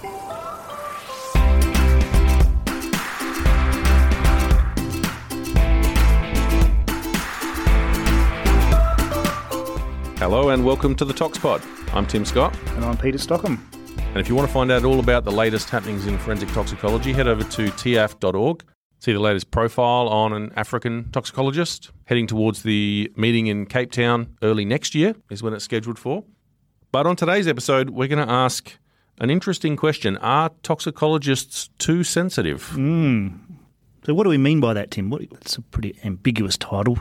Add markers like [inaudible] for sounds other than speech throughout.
Hello and welcome to the ToxPod. I'm Tim Scott. And I'm Peter Stockham. And if you want to find out all about the latest happenings in forensic toxicology, head over to tiaft.org. See the latest profile on an African toxicologist. Heading towards the meeting in Cape Town early next year is when it's scheduled for. But on today's episode, we're going to ask an interesting question Are toxicologists too sensitive? Hmm. So, what do we mean by that, Tim? What, it's a pretty ambiguous title.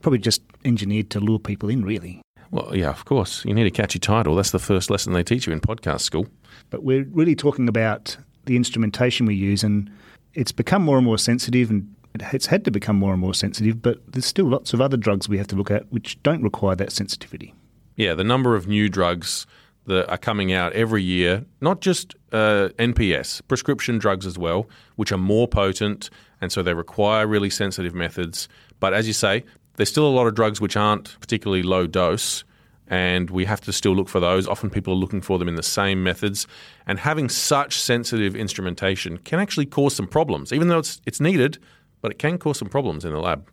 Probably just engineered to lure people in, really. Well, yeah, of course. You need a catchy title. That's the first lesson they teach you in podcast school. But we're really talking about the instrumentation we use, and it's become more and more sensitive, and it's had to become more and more sensitive, but there's still lots of other drugs we have to look at which don't require that sensitivity. Yeah, the number of new drugs that are coming out every year, not just uh, NPS, prescription drugs as well, which are more potent, and so they require really sensitive methods. But as you say, there's still a lot of drugs which aren't particularly low dose, and we have to still look for those. Often people are looking for them in the same methods, and having such sensitive instrumentation can actually cause some problems, even though it's it's needed, but it can cause some problems in the lab.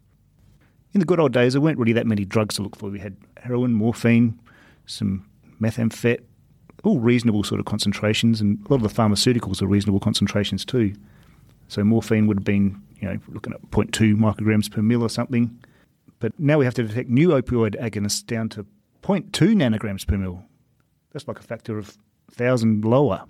In the good old days, there weren't really that many drugs to look for. We had heroin, morphine, some methamphet, all reasonable sort of concentrations, and a lot of the pharmaceuticals are reasonable concentrations too. So morphine would have been, you know, looking at 0.2 micrograms per mil or something. But now we have to detect new opioid agonists down to 0.2 nanograms per mil. That's like a factor of 1,000 lower.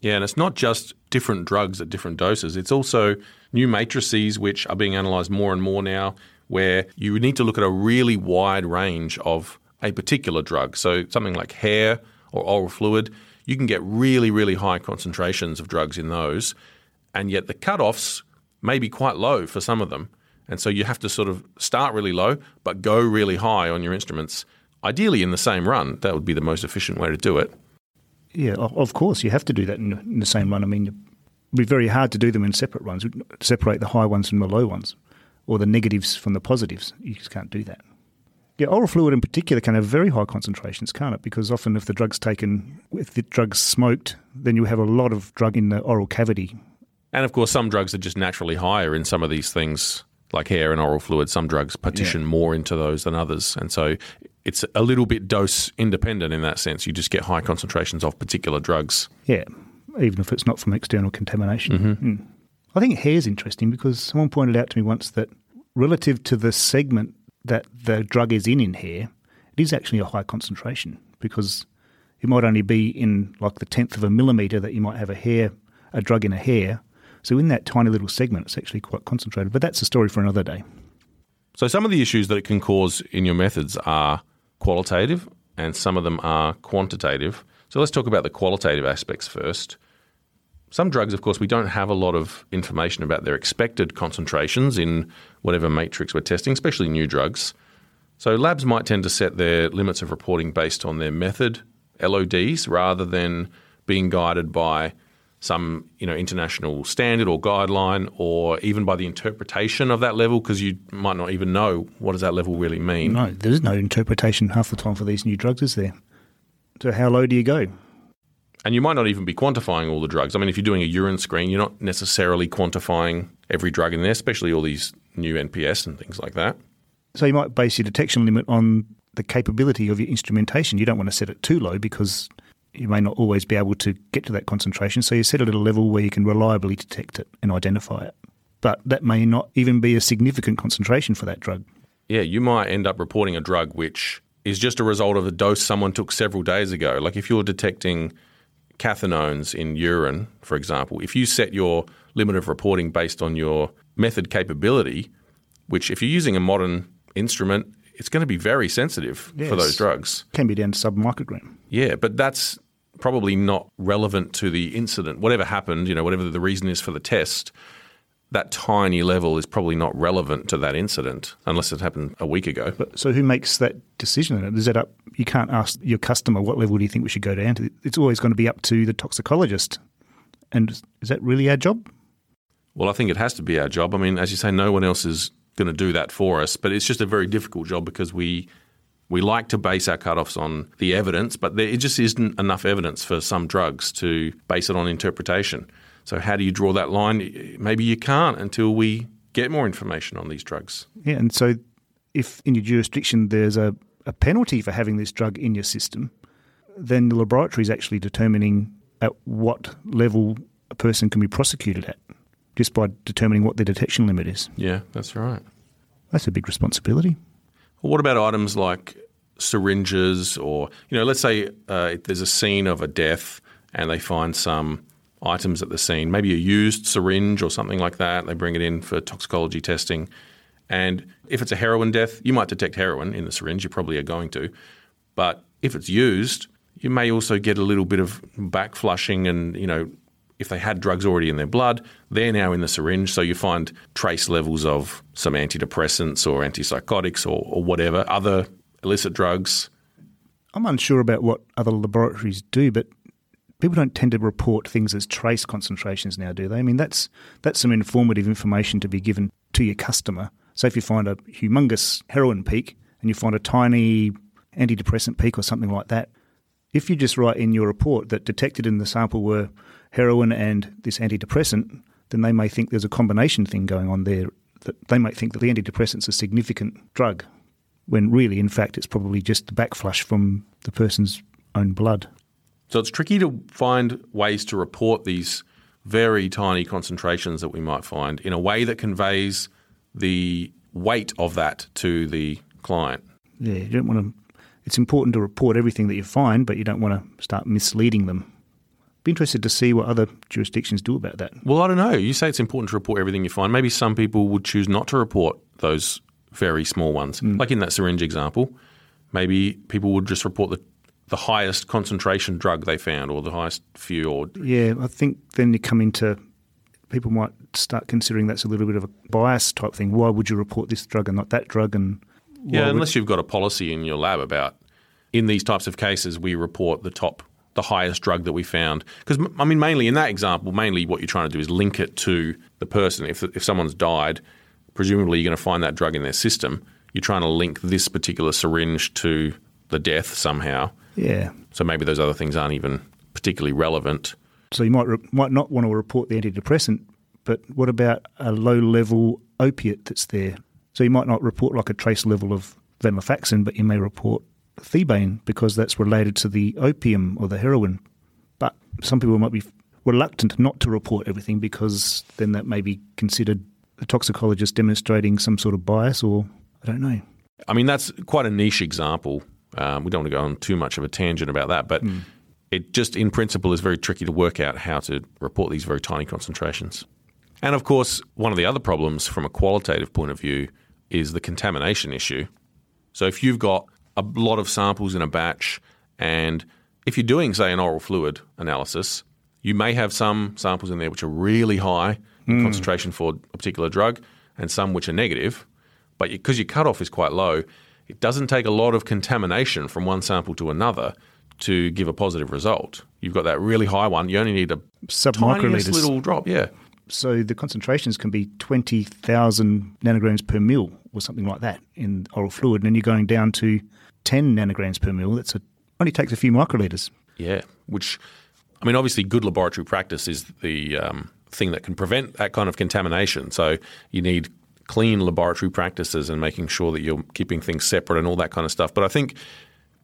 Yeah, and it's not just different drugs at different doses. It's also new matrices which are being analysed more and more now, where you would need to look at a really wide range of a particular drug. So something like hair or oral fluid, you can get really, really high concentrations of drugs in those, and yet the cutoffs may be quite low for some of them. And so you have to sort of start really low, but go really high on your instruments. Ideally, in the same run, that would be the most efficient way to do it. Yeah, of course, you have to do that in, the same run. I mean, it'd be very hard to do them in separate runs, separate the high ones from the low ones, or the negatives from the positives. You just can't do that. Yeah, oral fluid in particular can have very high concentrations, can't it? Because often if the drug's taken, if the drug's smoked, then you have a lot of drug in the oral cavity. And of course, some drugs are just naturally higher in some of these things, like hair and oral fluid. Some drugs partition more into those than others. And so it's a little bit dose independent in that sense. You just get high concentrations of particular drugs. Yeah, even if it's not from external contamination. Mm. I think hair's interesting because someone pointed out to me once that relative to the segment that the drug is in in here, it is actually a high concentration because it might only be in like the tenth of a millimeter that you might have a hair, a drug in a hair. So in that tiny little segment, it's actually quite concentrated. But that's a story for another day. So some of the issues that it can cause in your methods are qualitative and some of them are quantitative. So let's talk about the qualitative aspects first. Some drugs, of course, we don't have a lot of information about their expected concentrations in whatever matrix we're testing, especially new drugs. So labs might tend to set their limits of reporting based on their method, LODs, rather than being guided by some you know international standard or guideline or even by the interpretation of that level because you might not even know what does that level really mean. No, there's no interpretation half the time for these new drugs, is there? So how low do you go? And you might not even be quantifying all the drugs. I mean, if you're doing a urine screen, you're not necessarily quantifying every drug in there, especially all these new NPS and things like that. So you might base your detection limit on the capability of your instrumentation. You don't want to set it too low because you may not always be able to get to that concentration. So you set it at a level where you can reliably detect it and identify it. But that may not even be a significant concentration for that drug. Yeah, you might end up reporting a drug which is just a result of a dose someone took several days ago. Like if you're detecting cathinones in urine, for example, if you set your limit of reporting based on your method capability, which if you're using a modern instrument, it's going to be very sensitive for those drugs. Can be down to sub-microgram. Yeah, but that's probably not relevant to the incident. Whatever happened, you know, whatever the reason is for the test, that tiny level is probably not relevant to that incident unless it happened a week ago. But so who makes that decision? Is that up? You can't ask your customer what level do you think we should go down to. It's always going to be up to the toxicologist. And is that really our job? Well, I think it has to be our job. I mean, as you say, no one else is going to do that for us, but it's just a very difficult job because we We like to base our cutoffs on the evidence, but there just isn't enough evidence for some drugs to base it on interpretation. So, how do you draw that line? Maybe you can't until we get more information on these drugs. Yeah, and so if in your jurisdiction there's a, a penalty for having this drug in your system, then the laboratory is actually determining at what level a person can be prosecuted at just by determining what their detection limit is. Yeah, that's right. That's a big responsibility. Well, what about items like syringes or, you know, let's say uh, there's a scene of a death and they find some items at the scene, maybe a used syringe or something like that. They bring it in for toxicology testing. And if it's a heroin death, you might detect heroin in the syringe. You probably are going to. But if it's used, you may also get a little bit of back flushing and, you know, if they had drugs already in their blood, they're now in the syringe. So you find trace levels of some antidepressants or antipsychotics or, or whatever, other illicit drugs. I'm unsure about what other laboratories do, but people don't tend to report things as trace concentrations now, do they? I mean, that's that's some informative information to be given to your customer. So if you find a humongous heroin peak and you find a tiny antidepressant peak or something like that, if you just write in your report that detected in the sample were heroin and this antidepressant, then they may think there's a combination thing going on there. That they might think that the antidepressant's a significant drug, when really, in fact, it's probably just the backflush from the person's own blood. So it's tricky to find ways to report these very tiny concentrations that we might find in a way that conveys the weight of that to the client. Yeah, you don't want to. It's important to report everything that you find, but you don't want to start misleading them. Be interested to see what other jurisdictions do about that. Well, I don't know. You say it's important to report everything you find. Maybe some people would choose not to report those very small ones, mm. like in that syringe example. Maybe people would just report the the highest concentration drug they found or the highest few or yeah i think then you come into people might start considering that's a little bit of a bias type thing. Why would you report this drug and not that drug and yeah unless you've got a policy in your lab about in these types of cases we report the top the highest drug that we found. Because i mean mainly in that example mainly what you're trying to do is link it to the person. If if someone's died presumably you're going to find that drug in their system. You're trying to link this particular syringe to the death somehow yeah. So maybe those other things aren't even particularly relevant. So you might re- might not want to report the antidepressant, but what about a low level opiate that's there? So you might not report like a trace level of venlafaxine, but you may report thebaine because that's related to the opium or the heroin. But some people might be reluctant not to report everything because then that may be considered a toxicologist demonstrating some sort of bias or I don't know. I mean, that's quite a niche example um, we don't want to go on too much of a tangent about that, but mm. it just, in principle, is very tricky to work out how to report these very tiny concentrations. And of course, one of the other problems from a qualitative point of view is the contamination issue. So if you've got a lot of samples in a batch, and if you're doing, say, an oral fluid analysis, you may have some samples in there which are really high in mm. concentration for a particular drug, and some which are negative. But because your cutoff is quite low, it doesn't take a lot of contamination from one sample to another to give a positive result. You've got that really high one. You only need a tiniest little drop. Yeah. So the concentrations can be 20,000 nanograms per mil or something like that in oral fluid. And then you're going down to 10 nanograms per mil. That's a, only takes a few microliters. Yeah, which, I mean, obviously good laboratory practice is the um, thing that can prevent that kind of contamination. So you need clean laboratory practices and making sure that you're keeping things separate and all that kind of stuff. But I think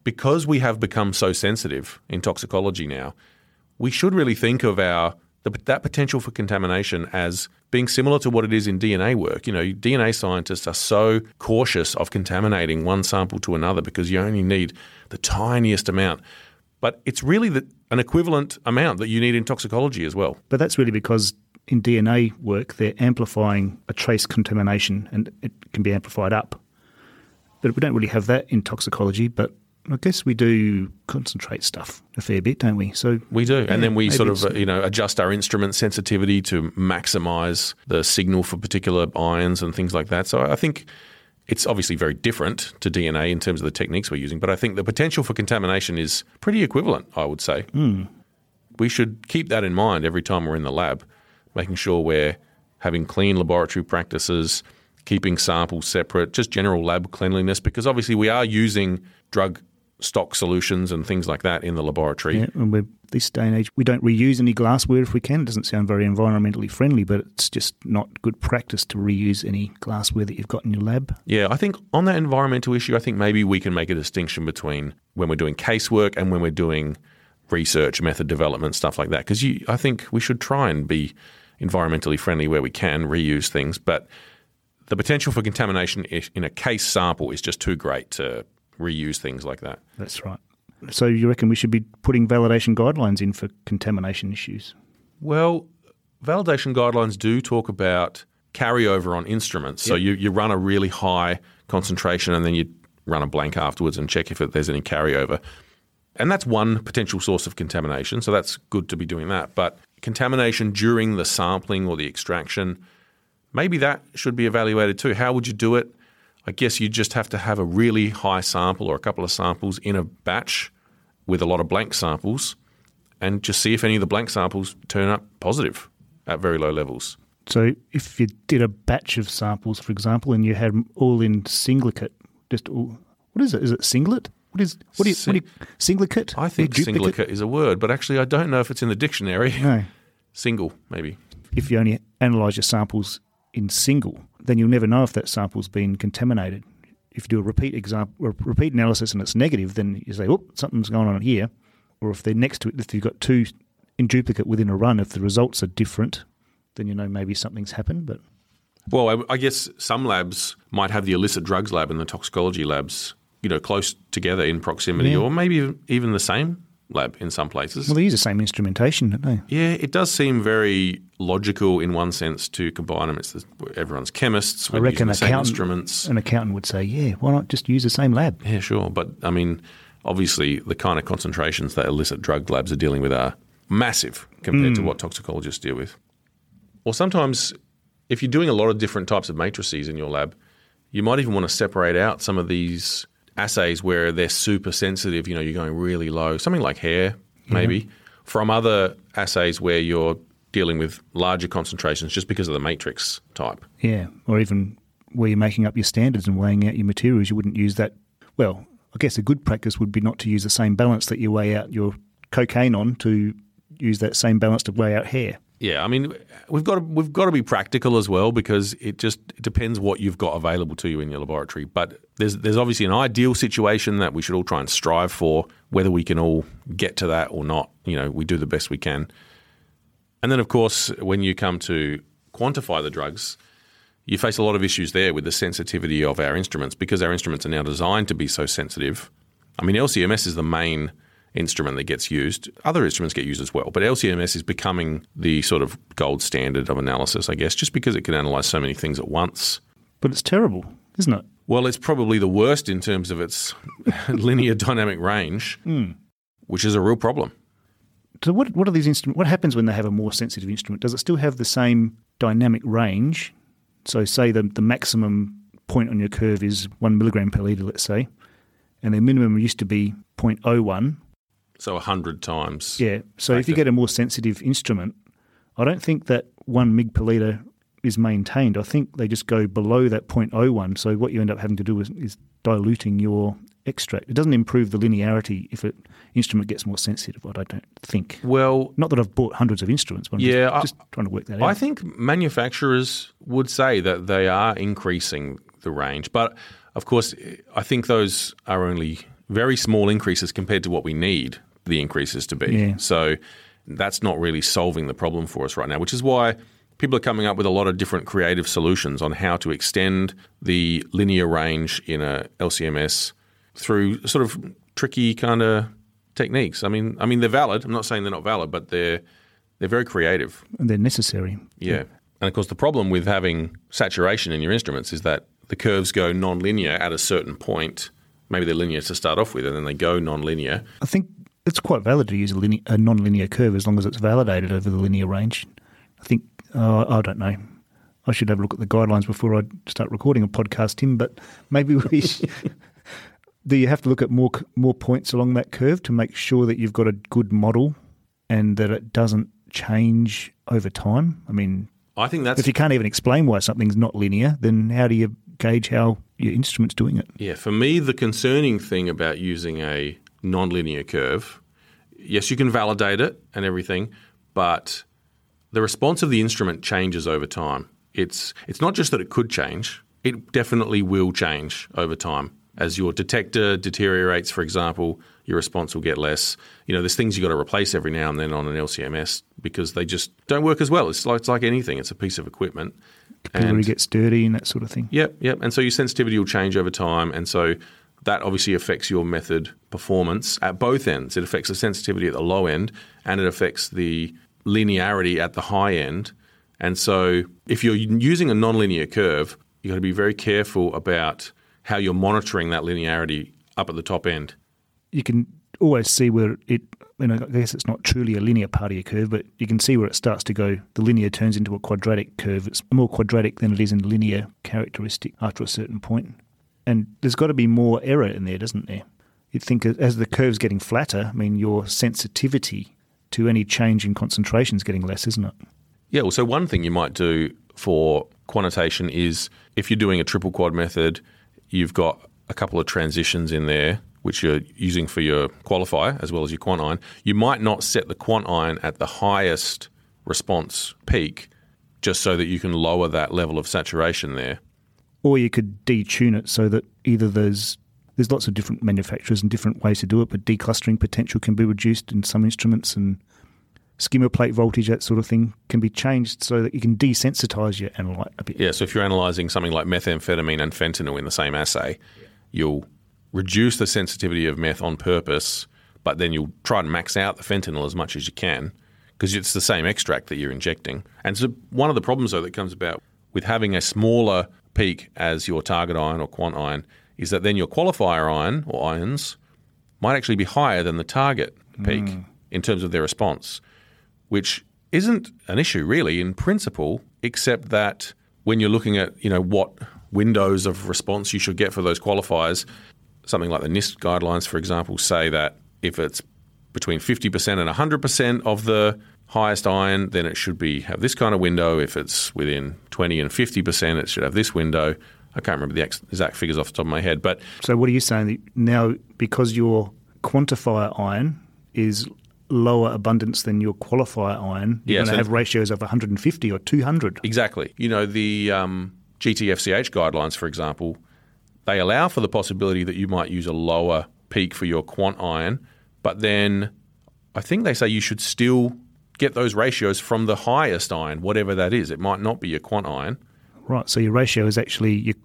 because we have become so sensitive in toxicology now, we should really think of our that potential for contamination as being similar to what it is in DNA work. You know, DNA scientists are so cautious of contaminating one sample to another because you only need the tiniest amount. But it's really the, an equivalent amount that you need in toxicology as well. But that's really because in DNA work, they're amplifying a trace contamination and it can be amplified up. But we don't really have that in toxicology, but I guess we do concentrate stuff a fair bit, don't we? So we do, yeah, and then we sort of you know adjust our instrument sensitivity to maximise the signal for particular ions and things like that. So I think it's obviously very different to DNA in terms of the techniques we're using, but I think the potential for contamination is pretty equivalent. I would say mm. we should keep that in mind every time we're in the lab making sure we're having clean laboratory practices, keeping samples separate, just general lab cleanliness, because obviously we are using drug stock solutions and things like that in the laboratory. Yeah, and we're this day and age, we don't reuse any glassware if we can. It doesn't sound very environmentally friendly, but it's just not good practice to reuse any glassware that you've got in your lab. Yeah, I think on that environmental issue, I think maybe we can make a distinction between when we're doing casework and when we're doing research, method development, stuff like that. Because I think we should try and be environmentally friendly where we can, reuse things, but the potential for contamination in a case sample is just too great to reuse things like that. That's right. So you reckon we should be putting validation guidelines in for contamination issues? Well, validation guidelines do talk about carryover on instruments. So you, you run a really high concentration and then you run a blank afterwards and check if there's any carryover. And that's one potential source of contamination. So that's good to be doing that. But contamination during the sampling or the extraction, maybe that should be evaluated too. How would you do it? I guess you just have to have a really high sample or a couple of samples in a batch with a lot of blank samples and just see if any of the blank samples turn up positive at very low levels. So if you did a batch of samples, for example, and you had them all in singlicate, just all, what is it? Is it singlet? What is what do you, what do you singlicate? I think singlicate is a word, but actually I don't know if it's in the dictionary. No. [laughs] Single, maybe. If you only analyse your samples in single, then you'll never know if that sample's been contaminated. If you do a repeat example, a repeat analysis and it's negative, then you say, "Oh, something's going on here." Or if they're next to it, if you've got two in duplicate within a run, if the results are different, then you know maybe something's happened. But well, I, I guess some labs might have the illicit drugs lab and the toxicology labs, you know, close together in proximity, yeah. or maybe even the same lab in some places. Well, they use the same instrumentation, don't they? Yeah, it does seem very logical in one sense to combine them. It's the, everyone's chemists. I reckon the same instruments. An accountant would say, "Yeah, why not just use the same lab?" Yeah, sure. But I mean, obviously, the kind of concentrations that illicit drug labs are dealing with are massive compared mm. to what toxicologists deal with. Or sometimes, if you're doing a lot of different types of matrices in your lab, you might even want to separate out some of these assays where they're super sensitive, you know, you're going really low, something like hair, maybe, yeah. from other assays where you're dealing with larger concentrations just because of the matrix type. Yeah, or even where you're making up your standards and weighing out your materials, you wouldn't use that. Well, I guess a good practice would be not to use the same balance that you weigh out your cocaine on to use that same balance to weigh out hair. Yeah, I mean, we've got to, we've got to be practical as well because it just it depends what you've got available to you in your laboratory. But there's there's obviously an ideal situation that we should all try and strive for. Whether we can all get to that or not, you know, we do the best we can. And then, of course, when you come to quantify the drugs, you face a lot of issues there with the sensitivity of our instruments because our instruments are now designed to be so sensitive. I mean, LCMS is the main instrument that gets used. Other instruments get used as well, but LCMS is becoming the sort of gold standard of analysis, I guess, just because it can analyze so many things at once. But it's terrible, isn't it? Well, it's probably the worst in terms of its [laughs] linear dynamic range, mm. which is a real problem. So, what what are these instruments? What happens when they have a more sensitive instrument? Does it still have the same dynamic range? So, say the the maximum point on your curve is one milligram per liter, let's say, and the minimum used to be 0.01 so a 100 times. Yeah. So if you get a more sensitive instrument, I don't think that 1 mig per litre is maintained. I think they just go below that 0.01. So what you end up having to do is, is diluting your extract. It doesn't improve the linearity if an instrument gets more sensitive. I don't think. Well, not that I've bought hundreds of instruments, but I'm yeah, just, just I, trying to work that out. I think manufacturers would say that they are increasing the range, but of course, I think those are only very small increases compared to what we need the increases to be. Yeah. So that's not really solving the problem for us right now, which is why people are coming up with a lot of different creative solutions on how to extend the linear range in a LCMS through sort of tricky kind of techniques. I mean, I mean they're valid. I'm not saying they're not valid, but they're they're very creative and they're necessary. Yeah. yeah. And of course, the problem with having saturation in your instruments is that the curves go non-linear at a certain point. Maybe they're linear to start off with, and then they go non-linear. I think it's quite valid to use a, linear, a non-linear curve as long as it's validated over the linear range. I think uh, I don't know. I should have a look at the guidelines before I start recording a podcast, Tim. But maybe we. [laughs] do you have to look at more more points along that curve to make sure that you've got a good model and that it doesn't change over time? I mean, I think that's If you can't even explain why something's not linear, then how do you gauge how your instrument's doing it? Yeah, for me, the concerning thing about using a nonlinear curve, yes, you can validate it and everything, but the response of the instrument changes over time. It's it's not just that it could change; it definitely will change over time. As your detector deteriorates, for example, your response will get less. You know, there's things you've got to replace every now and then on an LCMS because they just don't work as well. It's like it's like anything; it's a piece of equipment. Capillary gets dirty and that sort of thing. Yep, yep. And so your sensitivity will change over time. And so that obviously affects your method performance at both ends. It affects the sensitivity at the low end and it affects the linearity at the high end. And so if you're using a nonlinear curve, you've got to be very careful about how you're monitoring that linearity up at the top end. You can always see where it, you know, I guess it's not truly a linear part of your curve, but you can see where it starts to go. The linear turns into a quadratic curve. It's more quadratic than it is in linear characteristic after a certain point. And there's got to be more error in there, doesn't there? You'd think as the curve's getting flatter, I mean, your sensitivity to any change in concentration is getting less, isn't it? Yeah, well, so one thing you might do for quantitation is if you're doing a triple quad method, you've got a couple of transitions in there which you're using for your qualifier as well as your quant ion, you might not set the quant ion at the highest response peak just so that you can lower that level of saturation there. Or you could detune it so that either there's there's lots of different manufacturers and different ways to do it, but declustering potential can be reduced in some instruments and skimmer plate voltage, that sort of thing, can be changed so that you can desensitize your analyte a bit. Yeah, so if you're analysing something like methamphetamine and fentanyl in the same assay, you'll reduce the sensitivity of meth on purpose, but then you'll try and max out the fentanyl as much as you can because it's the same extract that you're injecting. And so one of the problems though that comes about with having a smaller peak as your target ion or quant ion is that then your qualifier ion or ions might actually be higher than the target peak mm. in terms of their response, which isn't an issue really in principle, except that when you're looking at you know what windows of response you should get for those qualifiers, something like the NIST guidelines, for example, say that if it's between 50% and 100% of the highest ion, then it should be have this kind of window. If it's within 20 and 50%, it should have this window. I can't remember the exact figures off the top of my head, but so what are you saying now? Because your quantifier ion is lower abundance than your qualifier ion, you're yeah, going to so have ratios of 150 or 200. Exactly. You know the um, GTFCH guidelines, for example, they allow for the possibility that you might use a lower peak for your quant ion, but then I think they say you should still get those ratios from the highest ion, whatever that is. It might not be your quant ion. Right. So your ratio is actually your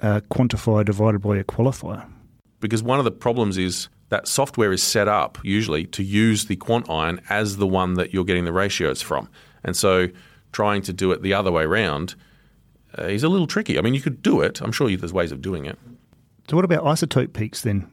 uh, quantifier divided by your qualifier. Because one of the problems is that software is set up usually to use the quant ion as the one that you're getting the ratios from. And so trying to do it the other way around uh, is a little tricky. I mean, you could do it. I'm sure there's ways of doing it. So, what about isotope peaks then?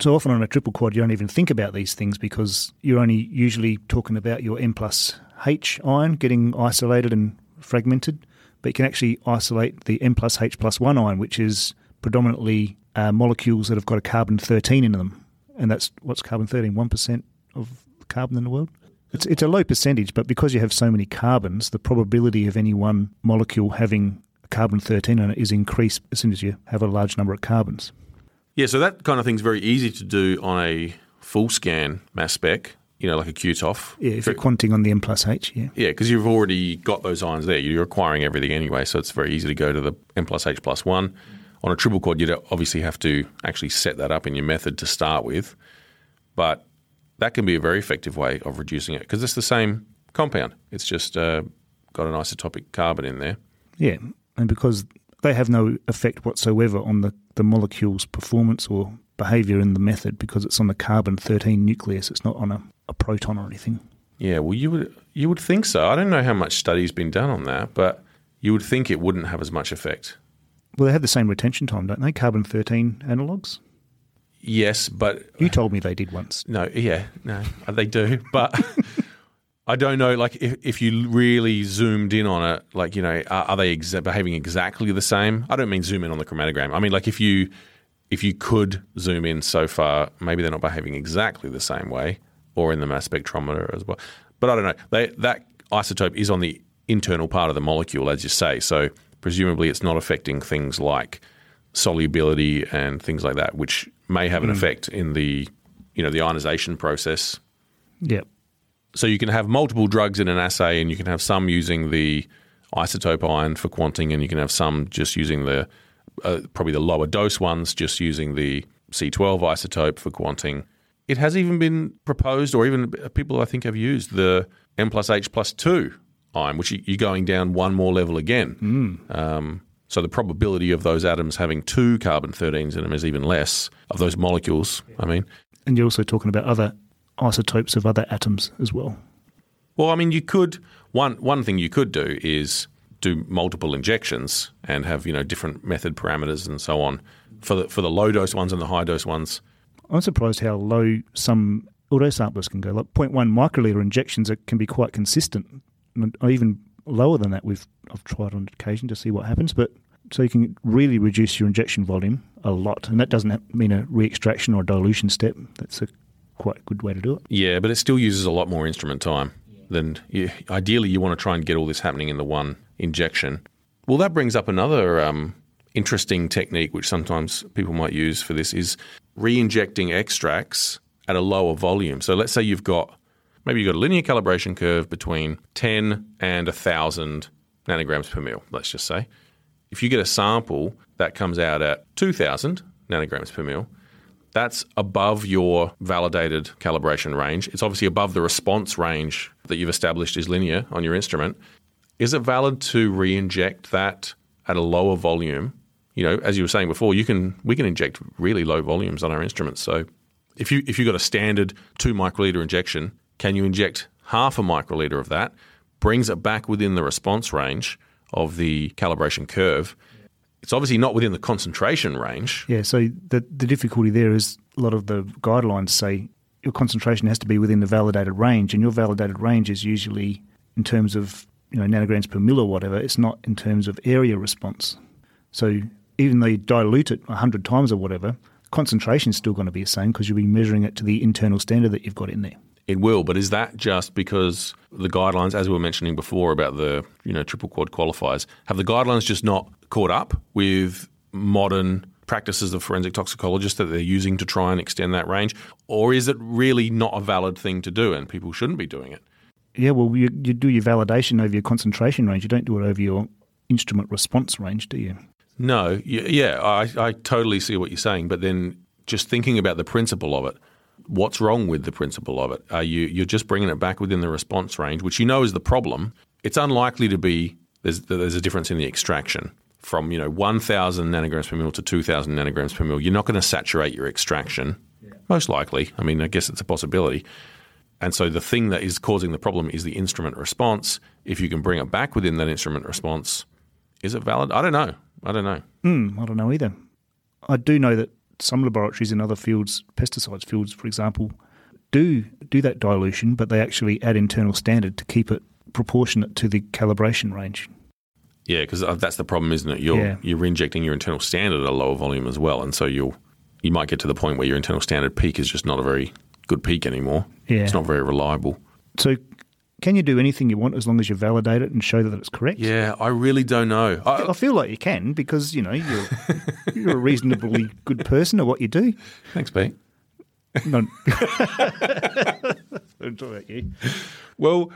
So often on a triple quad, you don't even think about these things because you're only usually talking about your M plus H ion getting isolated and fragmented. But you can actually isolate the M plus H plus 1 ion, which is predominantly uh, molecules that have got a carbon 13 in them. And that's what's carbon 13? 1% of carbon in the world? It's, it's a low percentage, but because you have so many carbons, the probability of any one molecule having carbon 13 in it is increased as soon as you have a large number of carbons. Yeah, so that kind of thing's very easy to do on a full scan mass spec, you know, like a QTOF. Yeah, if you're quanting on the M plus H, yeah. Yeah, because you've already got those ions there. You're acquiring everything anyway, so it's very easy to go to the M plus H plus one. On a triple quad, you'd obviously have to actually set that up in your method to start with. But that can be a very effective way of reducing it because it's the same compound. It's just uh, got an isotopic carbon in there. Yeah, and because they have no effect whatsoever on the, the molecule's performance or behavior in the method because it's on the carbon 13 nucleus, it's not on a, a proton or anything. Yeah, well, you would you would think so. I don't know how much study's been done on that, but you would think it wouldn't have as much effect. Well, they have the same retention time, don't they? Carbon 13 analogues? Yes, but you told me they did once. No, yeah, no, they do, but [laughs] I don't know. Like, if, if you really zoomed in on it, like you know, are, are they behaving exactly the same? I don't mean zoom in on the chromatogram. I mean, like if you if you could zoom in so far, maybe they're not behaving exactly the same way, or in the mass spectrometer as well. But I don't know. They, that isotope is on the internal part of the molecule, as you say. So presumably it's not affecting things like solubility and things like that, which may have an mm. effect in the you know the ionization process. Yep. So you can have multiple drugs in an assay, and you can have some using the isotope ion for quanting, and you can have some just using the uh, probably the lower dose ones, just using the C12 isotope for quanting. It has even been proposed, or even people I think have used the M plus H plus two ion, which you- you're going down one more level again. Um, so the probability of those atoms having two carbon 13s in them is even less of those molecules. I mean, And you're also talking about other isotopes of other atoms as well. Well, I mean, you could one one thing you could do is do multiple injections and have you know different method parameters and so on for the for the low dose ones and the high dose ones. I'm surprised how low some autosamplers can go. Like 0.1 microliter injections can be quite consistent, and even lower than that. We've I've tried on occasion to see what happens, but so you can really reduce your injection volume a lot, and that doesn't mean a re-extraction or dilution step. That's a quite a good way to do it. Yeah, but it still uses a lot more instrument time than you, ideally you want to try and get all this happening in the one injection. Well, that brings up another um, interesting technique which sometimes people might use for this is re-injecting extracts at a lower volume. So let's say you've got maybe you've got a linear calibration curve between 10 and 1000 nanograms per mil, let's just say. If you get a sample that comes out at 2000 nanograms per mil, that's above your validated calibration range. It's obviously above the response range that you've established is linear on your instrument. Is it valid to re-inject that at a lower volume? You know, as you were saying before, you can we can inject really low volumes on our instruments. So if you if you've got a standard two microliter injection, can you inject half a microliter of that? Brings it back within the response range of the calibration curve. It's obviously not within the concentration range. Yeah. So the the difficulty there is a lot of the guidelines say your concentration has to be within the validated range, and your validated range is usually in terms of you know nanograms per mil or whatever. It's not in terms of area response. So even though you dilute it hundred times or whatever, concentration is still going to be the same because you'll be measuring it to the internal standard that you've got in there. It will, but is that just because the guidelines, as we were mentioning before about the you know triple quad qualifiers, have the guidelines just not caught up with modern practices of forensic toxicologists that they're using to try and extend that range, or is it really not a valid thing to do and people shouldn't be doing it? Yeah, well, you, you do your validation over your concentration range. You don't do it over your instrument response range, do you? No, yeah, I, I totally see what you're saying, but then just thinking about the principle of it, what's wrong with the principle of it? Are you you're just bringing it back within the response range, which you know is the problem. It's unlikely to be there's there's a difference in the extraction from you know 1,000 nanograms per mil to 2,000 nanograms per mil. You're not going to saturate your extraction, most likely. I mean, I guess it's a possibility. And so the thing that is causing the problem is the instrument response. If you can bring it back within that instrument response, is it valid? I don't know. I don't know. Hmm, I don't know either. I do know that some laboratories in other fields, pesticides fields, for example, do do that dilution, but they actually add internal standard to keep it proportionate to the calibration range. Yeah, because uh, that's the problem, isn't it? You're Yeah. you're injecting your internal standard at a lower volume as well, and so you'll you might get to the point where your internal standard peak is just not a very good peak anymore. Yeah. It's not very reliable. So, can you do anything you want as long as you validate it and show that it's correct? Yeah, I really don't know. I, I feel like you can because you know you're [laughs] you're a reasonably good person at what you do. thanks, Pete. No, [laughs] don't talk about you. Well,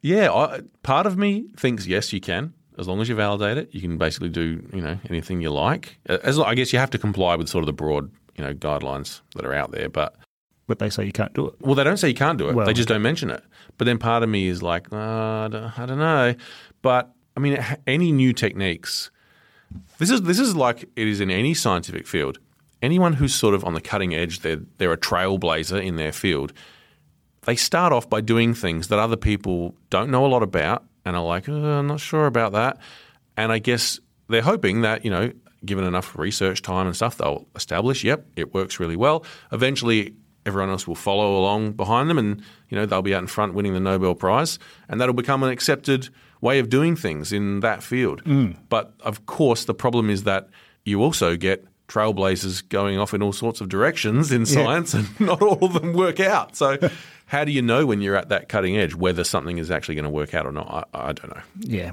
yeah, I, part of me thinks yes, you can. As long as you validate it, you can basically do you know anything you like. As I guess you have to comply with sort of the broad you know guidelines that are out there, but But they say you can't do it. Well, they don't say you can't do it. Well, they just don't mention it. But then part of me is like, uh, I, don't, know. But I mean, any new techniques. This is this is like it is in any scientific field. Anyone who's sort of on the cutting edge, they're they're a trailblazer in their field. They start off by doing things that other people don't know a lot about, and are like, oh, I'm not sure about that. And I guess they're hoping that you know, given enough research time and stuff, they'll establish, yep, it works really well. Eventually, everyone else will follow along behind them, and you know they'll be out in front winning the Nobel Prize, and that'll become an accepted way of doing things in that field. Hmm. But of course, the problem is that you also get trailblazers going off in all sorts of directions in science, and [laughs] not all of them work out. So [laughs] how do you know when you're at that cutting edge whether something is actually going to work out or not? I, I don't know. Yeah.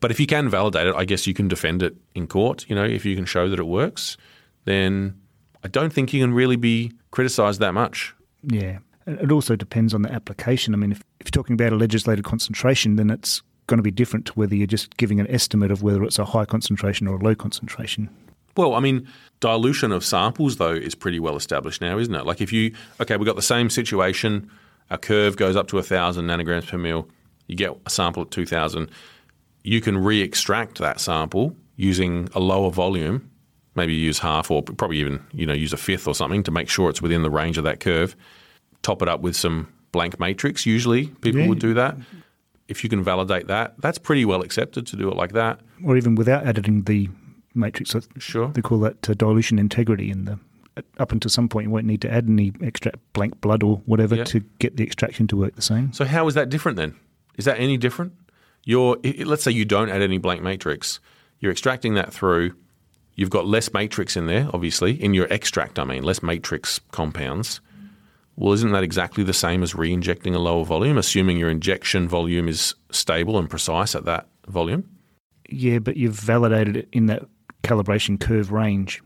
But if you can validate it, I guess you can defend it in court. You know, if you can show that it works, then I don't think you can really be criticised that much. Yeah. It also depends on the application. I mean, if, if you're talking about a legislated concentration, then it's going to be different to whether you're just giving an estimate of whether it's a high concentration or a low concentration. Well, I mean, dilution of samples, though, is pretty well established now, isn't it? Like if you, okay, we've got the same situation, a curve goes up to 1,000 nanograms per mil, you get a sample at 2,000, you can re extract that sample using a lower volume, maybe use half or probably even, you know, use a fifth or something to make sure it's within the range of that curve, top it up with some blank matrix. Usually people Yeah. would do that. If you can validate that, that's pretty well accepted to do it like that. Or even without adding the matrix. Sure. They call that uh, dilution integrity. And the, up until some point, you won't need to add any extra blank blood or whatever Yeah. to get the extraction to work the same. So how is that different then? Is that any different? You're let's say you don't add any blank matrix. You're extracting that through. You've got less matrix in there, obviously, in your extract. I mean, less matrix compounds. Well, isn't that exactly the same as re-injecting a lower volume, assuming your injection volume is stable and precise at that volume? Yeah, but you've validated it in that calibration curve range.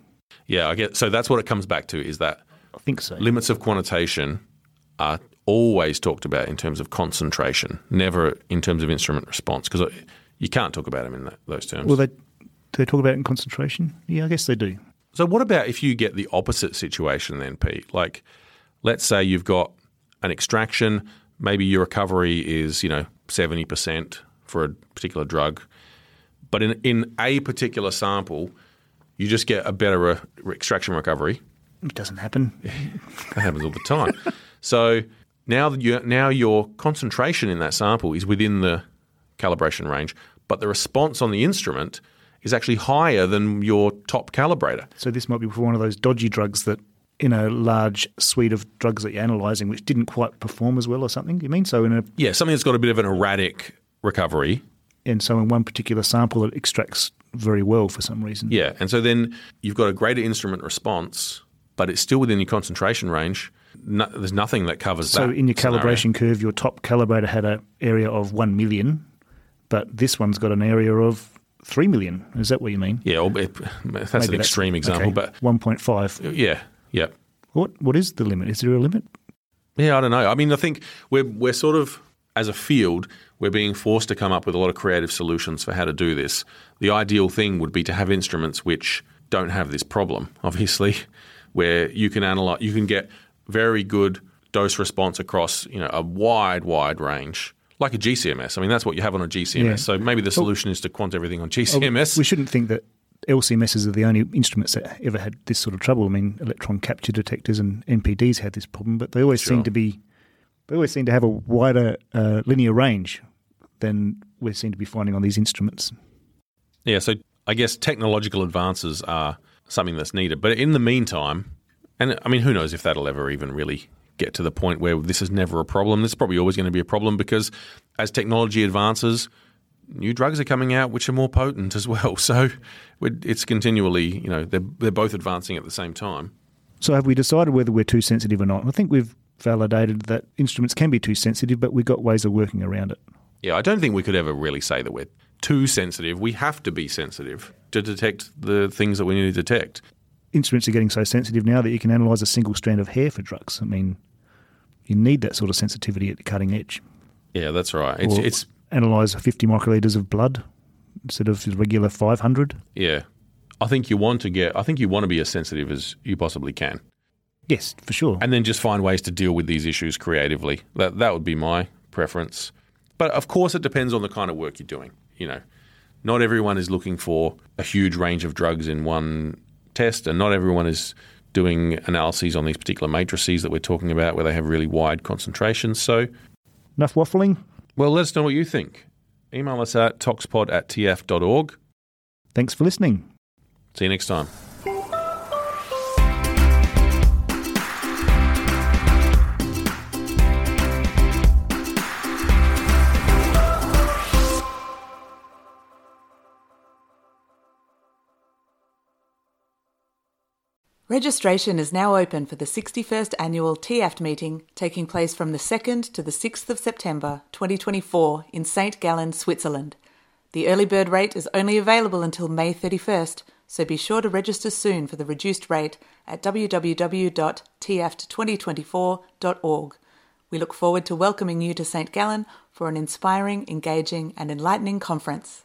Yeah, I get. So that's what it comes back to: is that I think so. limits of quantitation are always talked about in terms of concentration, never in terms of instrument response, because you can't talk about them in that, those terms. Well, they do they talk about it in concentration? Yeah, I guess they do. So, what about if you get the opposite situation then, Pete? Like, let's say you've got an extraction, maybe your recovery is, you know, 70% for a particular drug, but in, in a particular sample, you just get a better re- extraction recovery. It doesn't happen. [laughs] That happens all the time. so, now, that you, now your concentration in that sample is within the calibration range, but the response on the instrument is actually higher than your top calibrator. So this might be for one of those dodgy drugs that in a large suite of drugs that you're analysing which didn't quite perform as well or something. You mean so in a Yeah, something that's got a bit of an erratic recovery. and so in one particular sample it extracts very well for some reason. Yeah, and so then you've got a greater instrument response, but it's still within your concentration range. No, there's nothing that covers So that. So in your scenario. calibration curve, your top calibrator had an area of one million, but this one's got an area of three million. Is that what you mean? Yeah, well, it- that's an Maybe extreme example, okay, but one point five. yeah, yeah. What what is the limit? Is there a limit? Yeah, I don't know. I mean, I think we're we're sort of as a field, we're being forced to come up with a lot of creative solutions for how to do this. The ideal thing would be to have instruments which don't have this problem, obviously, [laughs] where you can analyze, you can get very good dose response across you know a wide, wide range, like a GCMS. I mean, that's what you have on a GCMS. Yeah. So maybe the solution is to quant everything on GCMS. We shouldn't think that LCMSs are the only instruments that ever had this sort of trouble. I mean, electron capture detectors and NPDs had this problem, but they always Sure. seem to be they always seem to have a wider uh, linear range than we seem to be finding on these instruments. Yeah, so I guess technological advances are something that's needed. But in the meantime, and I mean, who knows if that'll ever even really get to the point where this is never a problem. This is probably always going to be a problem because as technology advances, new drugs are coming out which are more potent as well. [laughs] So it's continually, you know, they're, they're both advancing at the same time. So have we decided whether we're too sensitive or not? I think we've validated that instruments can be too sensitive, but we've got ways of working around it. Yeah, I don't think we could ever really say that we're too sensitive. We have to be sensitive to detect the things that we need to detect. Instruments are getting so sensitive now that you can analyse a single strand of hair for drugs. I mean, you need that sort of sensitivity at the cutting edge. Yeah, that's right. It's, it's analyse 50 microliters of blood instead of the regular 500. Yeah. I think you want to get I think you want to be as sensitive as you possibly can. Yes, for sure. And then just find ways to deal with these issues creatively. That that would be my preference. But of course it depends on the kind of work you're doing, you know. Not everyone is looking for a huge range of drugs in one test and not everyone is doing analyses on these particular matrices that we're talking about where they have really wide concentrations. So Enough waffling? well let us know what you think. Email us at toxpod at tiaft.org. Thanks for listening. See you next time. Registration is now open for the 61st annual TIAFT meeting taking place from the 2nd to the 6th of September 2024 in St. Gallen, Switzerland. The early bird rate is only available until May 31st, so be sure to register soon for the reduced rate at www.tiaft2024.org. We look forward to welcoming you to St. Gallen for an inspiring, engaging, and enlightening conference.